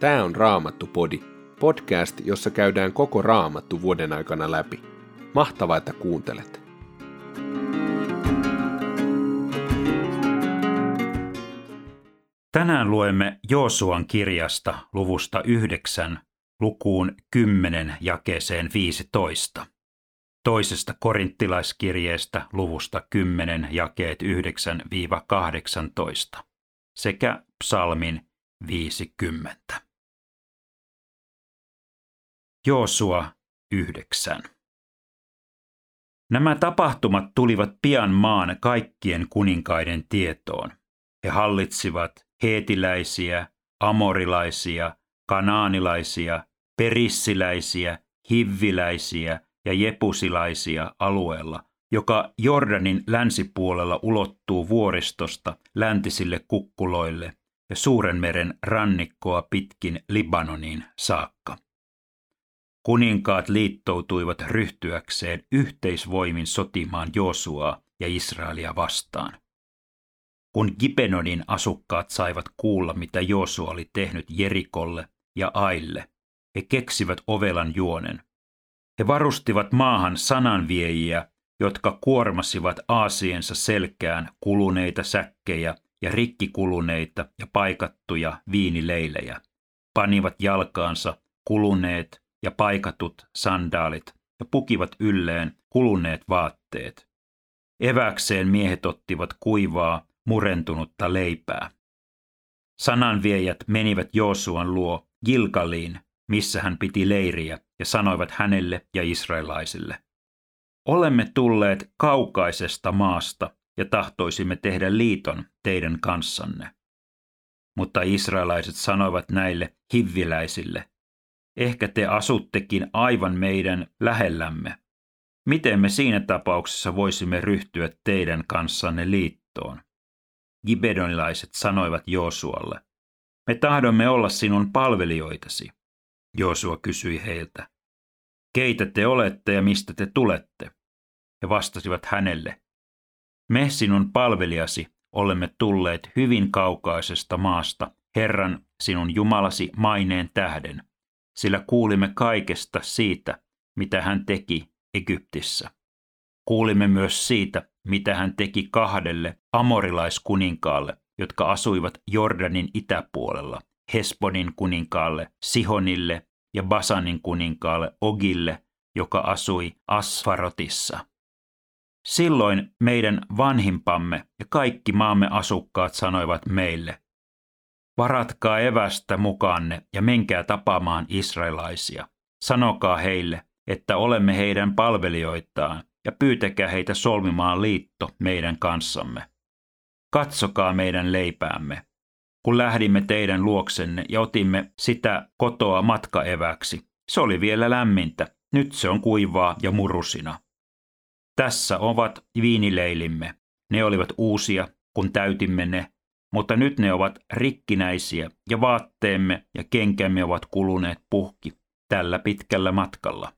Tämä on Raamattu-podi, podcast, jossa käydään koko Raamattu vuoden aikana läpi. Mahtavaa, että kuuntelet! Tänään luemme Joosuan kirjasta luvusta 9 lukuun 10 jakeeseen 15. Toisesta korinttilaiskirjeestä luvusta 10 jakeet 9-18 sekä psalmin 50. Joosua 9. Nämä tapahtumat tulivat pian maan kaikkien kuninkaiden tietoon. He hallitsivat heetiläisiä, amorilaisia, kanaanilaisia, perissiläisiä, hivviläisiä ja jepusilaisia alueella, joka Jordanin länsipuolella ulottuu vuoristosta läntisille kukkuloille ja Suuren meren rannikkoa pitkin Libanoniin saakka. Kuninkaat liittoutuivat ryhtyäkseen yhteisvoimin sotimaan Joosuaa ja Israelia vastaan. Kun Gibenonin asukkaat saivat kuulla, mitä Joosua oli tehnyt Jerikolle ja Aille, he keksivät ovelan juonen. He varustivat maahan sananviejiä, jotka kuormasivat aasiensa selkään kuluneita säkkejä ja rikkikuluneita ja paikattuja viinileilejä, panivat jalkaansa kuluneet ja paikatut sandaalit ja pukivat ylleen kuluneet vaatteet. Eväkseen miehet ottivat kuivaa, murentunutta leipää. Sananviejät menivät Joosuan luo Gilgaliin, missä hän piti leiriä, ja sanoivat hänelle ja israelaisille. Olemme tulleet kaukaisesta maasta ja tahtoisimme tehdä liiton teidän kanssanne. Mutta israelaiset sanoivat näille hivviläisille, ehkä te asuttekin aivan meidän lähellämme. Miten me siinä tapauksessa voisimme ryhtyä teidän kanssanne liittoon? Gibedonilaiset sanoivat Joosualle, me tahdomme olla sinun palvelijoitasi. Joosua kysyi heiltä, keitä te olette ja mistä te tulette? He vastasivat hänelle, me sinun palvelijasi olemme tulleet hyvin kaukaisesta maasta, Herran sinun Jumalasi maineen tähden, sillä kuulimme kaikesta siitä, mitä hän teki Egyptissä. Kuulimme myös siitä, mitä hän teki kahdelle amorilaiskuninkkaalle, jotka asuivat Jordanin itäpuolella, Hesbonin kuninkaalle, Sihonille ja Basanin kuninkaalle Ogille, joka asui Asfarotissa. Silloin meidän vanhimpamme ja kaikki maamme asukkaat sanoivat meille, varatkaa evästä mukaanne ja menkää tapaamaan israelaisia. Sanokaa heille, että olemme heidän palvelijoitaan ja pyytäkää heitä solmimaan liitto meidän kanssamme. Katsokaa meidän leipäämme. Kun lähdimme teidän luoksenne ja otimme sitä kotoa matkaeväksi, se oli vielä lämmintä, nyt se on kuivaa ja murusina. Tässä ovat viinileilimme. Ne olivat uusia, kun täytimme ne, mutta nyt ne ovat rikkinäisiä ja vaatteemme ja kenkämme ovat kuluneet puhki tällä pitkällä matkalla.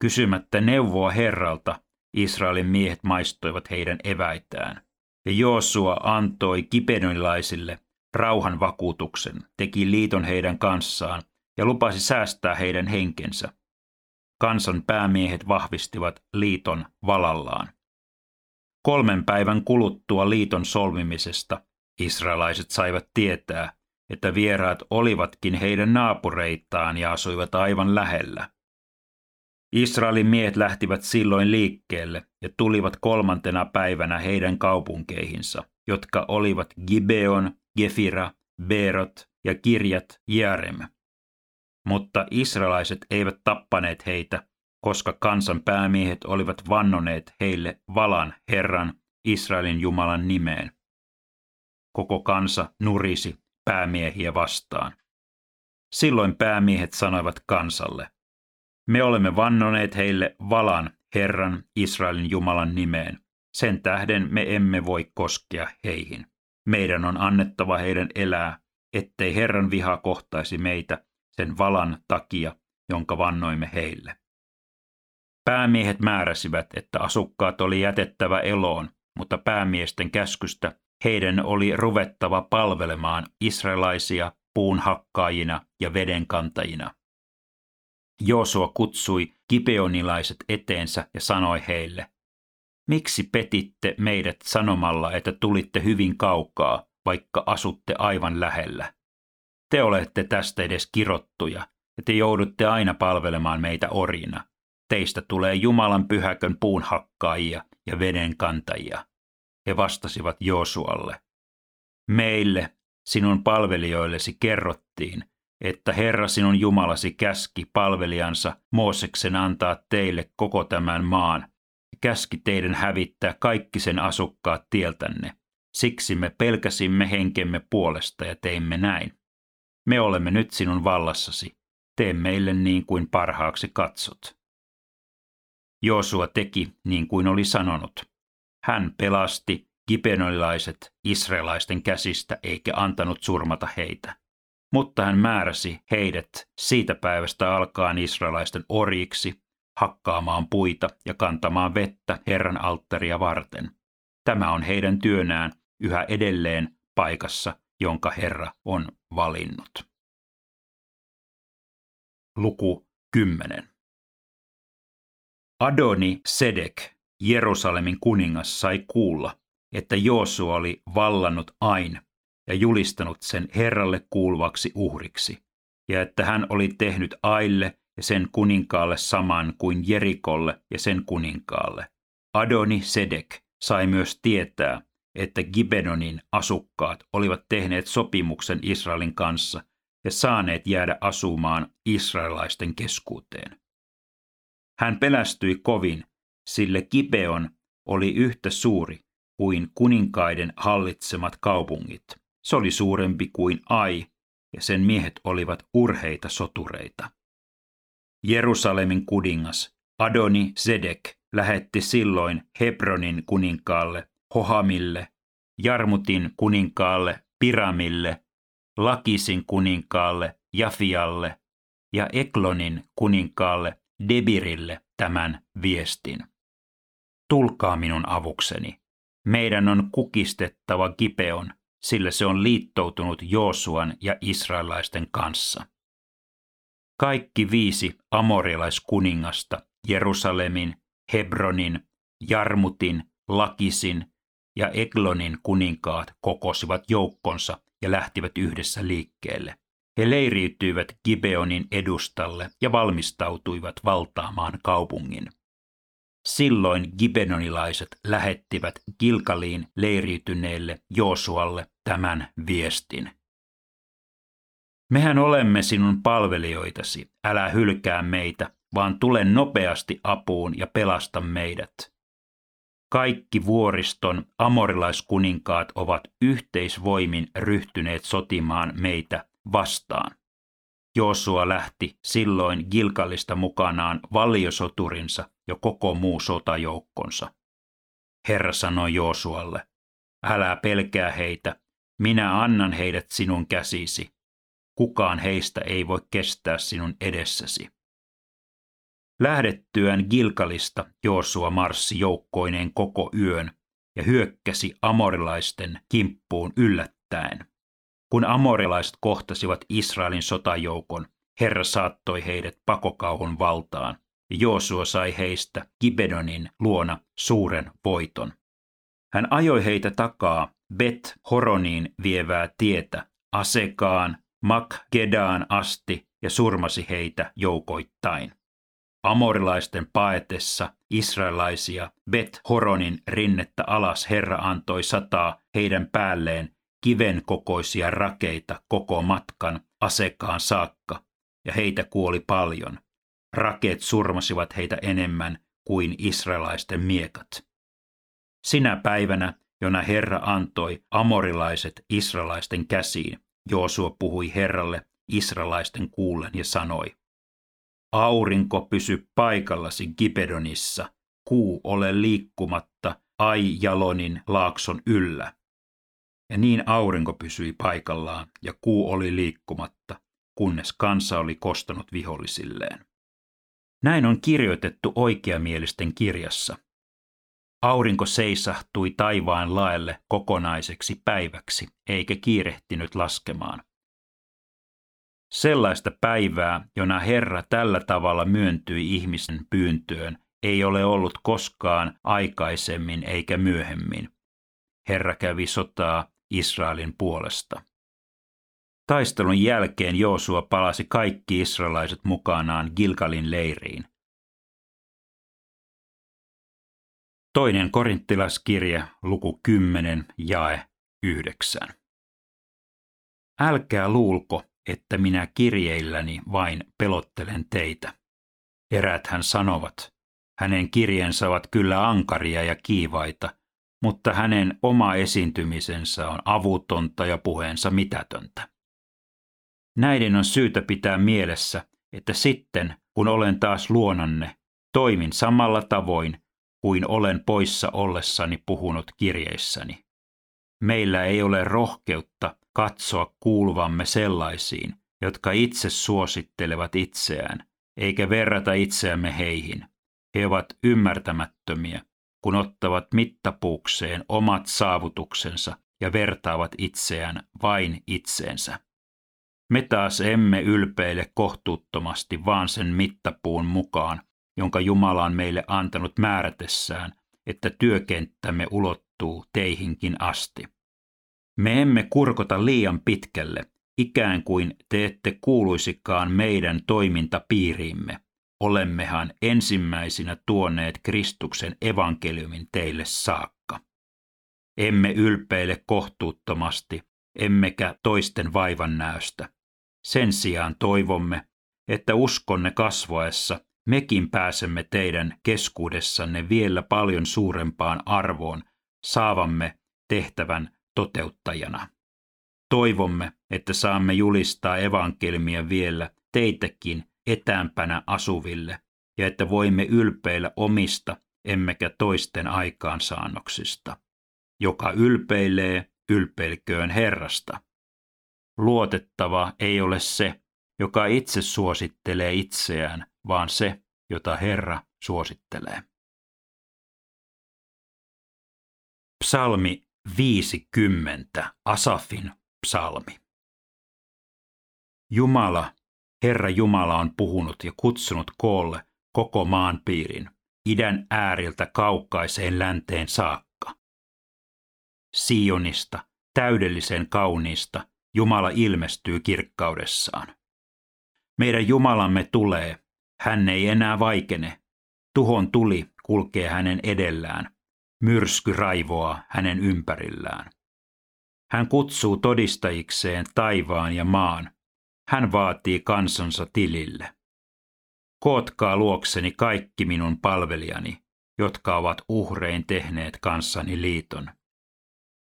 Kysymättä neuvoa Herralta, Israelin miehet maistoivat heidän eväitään. Ja Joosua antoi kipenilaisille rauhan vakuutuksen, teki liiton heidän kanssaan ja lupasi säästää heidän henkensä kansan päämiehet vahvistivat liiton valallaan. Kolmen päivän kuluttua liiton solmimisesta israelaiset saivat tietää, että vieraat olivatkin heidän naapureitaan ja asuivat aivan lähellä. Israelin miehet lähtivät silloin liikkeelle ja tulivat kolmantena päivänä heidän kaupunkeihinsa, jotka olivat Gibeon, Gefira, Berot ja Kirjat Jerem. Mutta israelaiset eivät tappaneet heitä, koska kansan päämiehet olivat vannoneet heille valan Herran, Israelin Jumalan nimeen. Koko kansa nurisi päämiehiä vastaan. Silloin päämiehet sanoivat kansalle, me olemme vannoneet heille valan Herran, Israelin Jumalan nimeen. Sen tähden me emme voi koskea heihin. Meidän on annettava heidän elää, ettei Herran viha kohtaisi meitä sen valan takia, jonka vannoimme heille. Päämiehet määräsivät, että asukkaat oli jätettävä eloon, mutta päämiesten käskystä heidän oli ruvettava palvelemaan israelaisia puun hakkaajina ja veden kantajina. Joosua kutsui kipeonilaiset eteensä ja sanoi heille, Miksi petitte meidät sanomalla, että tulitte hyvin kaukaa, vaikka asutte aivan lähellä? Te olette tästä edes kirottuja, ja te joudutte aina palvelemaan meitä orina. Teistä tulee Jumalan pyhäkön puunhakkaajia ja veden kantajia. He vastasivat Joosualle. Meille, sinun palvelijoillesi, kerrottiin, että Herra sinun Jumalasi käski palvelijansa Mooseksen antaa teille koko tämän maan, käski teidän hävittää kaikki sen asukkaat tieltänne. Siksi me pelkäsimme henkemme puolesta ja teimme näin. Me olemme nyt sinun vallassasi. Tee meille niin kuin parhaaksi katsot. Joosua teki niin kuin oli sanonut. Hän pelasti kipenolilaiset israelaisten käsistä eikä antanut surmata heitä. Mutta hän määräsi heidät siitä päivästä alkaen israelaisten orjiksi, hakkaamaan puita ja kantamaan vettä Herran alttaria varten. Tämä on heidän työnään yhä edelleen paikassa, jonka Herra on valinnut. Luku 10. Adoni Sedek, Jerusalemin kuningas, sai kuulla, että Joosua oli vallannut Ain ja julistanut sen Herralle kuuluvaksi uhriksi, ja että hän oli tehnyt Aille ja sen kuninkaalle saman kuin Jerikolle ja sen kuninkaalle. Adoni Sedek sai myös tietää, että Gibedonin asukkaat olivat tehneet sopimuksen Israelin kanssa ja saaneet jäädä asumaan israelaisten keskuuteen. Hän pelästyi kovin, sille Gibeon oli yhtä suuri kuin kuninkaiden hallitsemat kaupungit. Se oli suurempi kuin Ai, ja sen miehet olivat urheita sotureita. Jerusalemin kuningas Adoni Zedek lähetti silloin Hebronin kuninkaalle, Hohamille, Jarmutin kuninkaalle, Piramille, Lakisin kuninkaalle, Jafialle ja Eklonin kuninkaalle, Debirille tämän viestin. Tulkaa minun avukseni. Meidän on kukistettava Gipeon, sillä se on liittoutunut Joosuan ja israelaisten kanssa. Kaikki viisi amorilaiskuningasta, Jerusalemin, Hebronin, Jarmutin, Lakisin ja Eglonin kuninkaat kokosivat joukkonsa ja lähtivät yhdessä liikkeelle. He leiriytyivät Gibeonin edustalle ja valmistautuivat valtaamaan kaupungin. Silloin gibenonilaiset lähettivät Gilkaliin leiriytyneelle Joosualle tämän viestin. Mehän olemme sinun palvelijoitasi, älä hylkää meitä, vaan tule nopeasti apuun ja pelasta meidät. Kaikki vuoriston amorilaiskuninkaat ovat yhteisvoimin ryhtyneet sotimaan meitä vastaan. Joosua lähti silloin Gilkalista mukanaan valiosoturinsa ja koko muu sotajoukkonsa. Herra sanoi Joosualle, älä pelkää heitä, minä annan heidät sinun käsisi. Kukaan heistä ei voi kestää sinun edessäsi. Lähdettyään Gilkalista Joosua marssi joukkoineen koko yön ja hyökkäsi amorilaisten kimppuun yllättäen. Kun amorilaiset kohtasivat Israelin sotajoukon, Herra saattoi heidät pakokauhun valtaan, ja Joosua sai heistä Gibedonin luona suuren voiton. Hän ajoi heitä takaa Bet Horoniin vievää tietä Asekaan, Makgedaan asti ja surmasi heitä joukoittain. Amorilaisten paetessa israelaisia Bet Horonin rinnettä alas Herra antoi sataa heidän päälleen kiven kokoisia rakeita koko matkan asekaan saakka, ja heitä kuoli paljon. Rakeet surmasivat heitä enemmän kuin israelaisten miekat. Sinä päivänä, jona Herra antoi amorilaiset israelaisten käsiin, Joosua puhui Herralle israelaisten kuullen ja sanoi, Aurinko pysy paikallasi Gibedonissa, kuu ole liikkumatta Ai Jalonin laakson yllä. Ja niin aurinko pysyi paikallaan ja kuu oli liikkumatta, kunnes kansa oli kostanut vihollisilleen. Näin on kirjoitettu oikeamielisten kirjassa. Aurinko seisahtui taivaan laelle kokonaiseksi päiväksi, eikä kiirehtinyt laskemaan. Sellaista päivää, jona Herra tällä tavalla myöntyi ihmisen pyyntöön, ei ole ollut koskaan aikaisemmin eikä myöhemmin. Herra kävi sotaa Israelin puolesta. Taistelun jälkeen Joosua palasi kaikki israelaiset mukanaan Gilgalin leiriin. Toinen korinttilaskirje, luku 10, jae 9. Älkää luulko, että minä kirjeilläni vain pelottelen teitä. Eräthän sanovat, hänen kirjensä ovat kyllä ankaria ja kiivaita, mutta hänen oma esiintymisensä on avutonta ja puheensa mitätöntä. Näiden on syytä pitää mielessä, että sitten, kun olen taas luonanne, toimin samalla tavoin kuin olen poissa ollessani puhunut kirjeissäni. Meillä ei ole rohkeutta katsoa kuuluvamme sellaisiin, jotka itse suosittelevat itseään, eikä verrata itseämme heihin. He ovat ymmärtämättömiä, kun ottavat mittapuukseen omat saavutuksensa ja vertaavat itseään vain itseensä. Me taas emme ylpeile kohtuuttomasti vaan sen mittapuun mukaan, jonka Jumala on meille antanut määrätessään, että työkenttämme ulottuu teihinkin asti. Me emme kurkota liian pitkälle, ikään kuin te ette kuuluisikaan meidän toimintapiiriimme. Olemmehan ensimmäisinä tuoneet Kristuksen evankeliumin teille saakka. Emme ylpeile kohtuuttomasti, emmekä toisten vaivan näöstä. Sen sijaan toivomme, että uskonne kasvaessa mekin pääsemme teidän keskuudessanne vielä paljon suurempaan arvoon saavamme tehtävän toteuttajana. Toivomme, että saamme julistaa evankelmia vielä teitäkin etäämpänä asuville ja että voimme ylpeillä omista emmekä toisten aikaansaannoksista. Joka ylpeilee, ylpeilköön Herrasta. Luotettava ei ole se, joka itse suosittelee itseään, vaan se, jota Herra suosittelee. Psalmi 50, Asafin psalmi. Jumala, Herra Jumala on puhunut ja kutsunut koolle koko maan piirin, idän ääriltä kaukaiseen länteen saakka. Sionista, täydellisen kauniista, Jumala ilmestyy kirkkaudessaan. Meidän Jumalamme tulee, hän ei enää vaikene. Tuhon tuli kulkee hänen edellään. Myrsky raivoaa hänen ympärillään. Hän kutsuu todistajikseen taivaan ja maan. Hän vaatii kansansa tilille. Kootkaa luokseni kaikki minun palvelijani, jotka ovat uhrein tehneet kanssani liiton.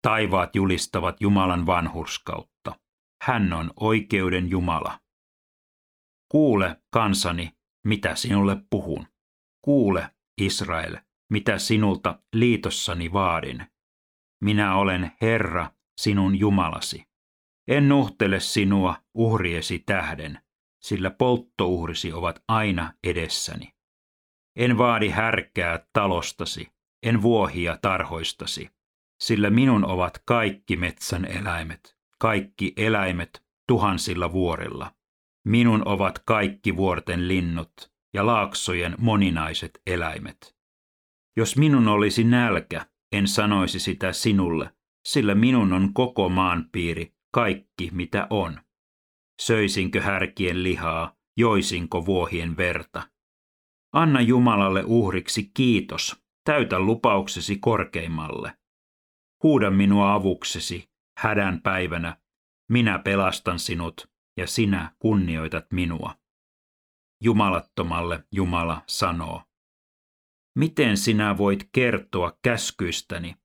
Taivaat julistavat Jumalan vanhurskautta. Hän on oikeuden Jumala. Kuule, kansani, mitä sinulle puhun. Kuule, Israel, mitä sinulta liitossani vaadin. Minä olen Herra, sinun Jumalasi. En nuhtele sinua uhriesi tähden, sillä polttouhrisi ovat aina edessäni. En vaadi härkää talostasi, en vuohia tarhoistasi, sillä minun ovat kaikki metsän eläimet, kaikki eläimet tuhansilla vuorilla. Minun ovat kaikki vuorten linnut ja laaksojen moninaiset eläimet. Jos minun olisi nälkä, en sanoisi sitä sinulle, sillä minun on koko maanpiiri, kaikki mitä on. Söisinkö härkien lihaa, joisinko vuohien verta. Anna Jumalalle uhriksi kiitos, täytä lupauksesi korkeimmalle. Huuda minua avuksesi, hädän päivänä, minä pelastan sinut ja sinä kunnioitat minua. Jumalattomalle Jumala sanoo. Miten sinä voit kertoa käskyistäni,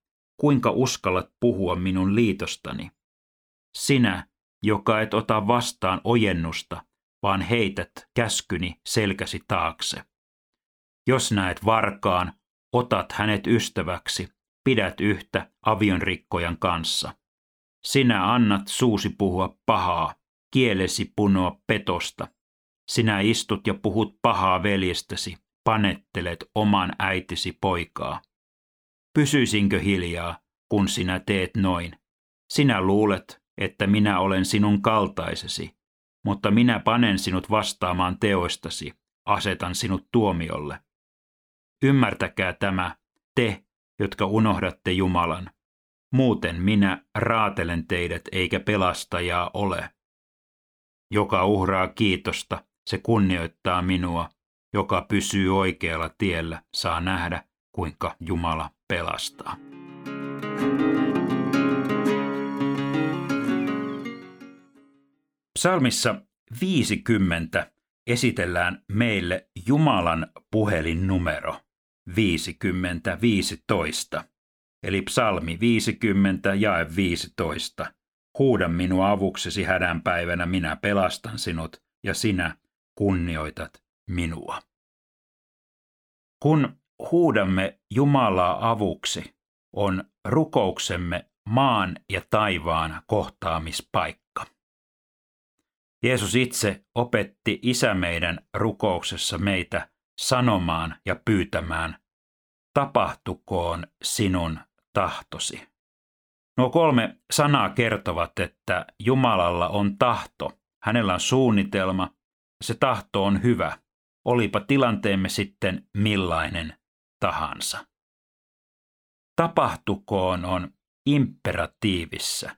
kuinka uskallat puhua minun liitostani? Sinä, joka et ota vastaan ojennusta, vaan heität käskyni selkäsi taakse. Jos näet varkaan, otat hänet ystäväksi, pidät yhtä avionrikkojan kanssa. Sinä annat suusi puhua pahaa, kielesi punoa petosta. Sinä istut ja puhut pahaa veljestäsi, panettelet oman äitisi poikaa. Pysyisinkö hiljaa, kun sinä teet noin? Sinä luulet, että minä olen sinun kaltaisesi, mutta minä panen sinut vastaamaan teoistasi, asetan sinut tuomiolle. Ymmärtäkää tämä, te, jotka unohdatte Jumalan. Muuten minä raatelen teidät eikä pelastajaa ole. Joka uhraa kiitosta, se kunnioittaa minua. Joka pysyy oikealla tiellä, saa nähdä, kuinka Jumala pelastaa. Psalmissa 50 esitellään meille Jumalan puhelinnumero 5015, eli psalmi 50 jae 15. Huuda minua avuksesi hädän päivänä, minä pelastan sinut ja sinä kunnioitat minua. Kun huudamme Jumalaa avuksi, on rukouksemme maan ja taivaan kohtaamispaikka. Jeesus itse opetti Isä meidän rukouksessa meitä sanomaan ja pyytämään, tapahtukoon sinun tahtosi. Nuo kolme sanaa kertovat, että Jumalalla on tahto, hänellä on suunnitelma, se tahto on hyvä, olipa tilanteemme sitten millainen tahansa. Tapahtukoon on imperatiivissa,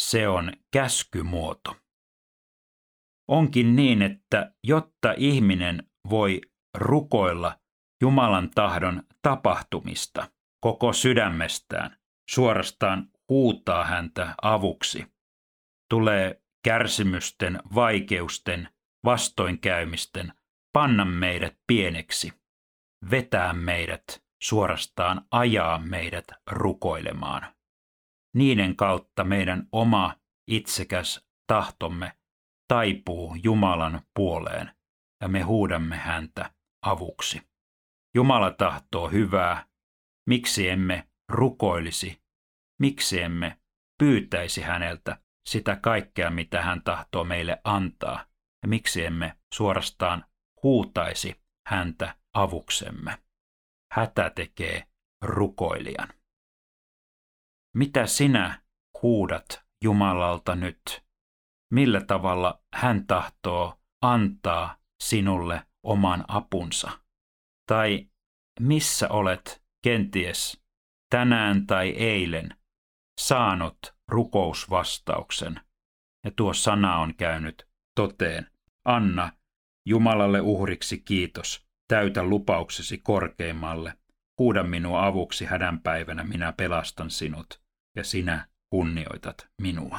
se on käskymuoto. Onkin niin, että jotta ihminen voi rukoilla Jumalan tahdon tapahtumista koko sydämestään, suorastaan huutaa häntä avuksi, tulee kärsimysten, vaikeusten, vastoinkäymisten panna meidät pieneksi, vetää meidät, suorastaan ajaa meidät rukoilemaan. Niiden kautta meidän oma itsekäs tahtomme taipuu Jumalan puoleen ja me huudamme häntä avuksi. Jumala tahtoo hyvää, miksi emme rukoilisi, miksi emme pyytäisi häneltä sitä kaikkea, mitä hän tahtoo meille antaa, ja miksi emme suorastaan huutaisi häntä avuksemme. Hätä tekee rukoilijan. Mitä sinä huudat Jumalalta nyt? Millä tavalla hän tahtoo antaa sinulle oman apunsa? Tai missä olet kenties tänään tai eilen saanut rukousvastauksen ja tuo sana on käynyt toteen. Anna Jumalalle uhriksi kiitos, täytä lupauksesi korkeimmalle. Huuda minua avuksi hädän päivänä, minä pelastan sinut, ja sinä kunnioitat minua.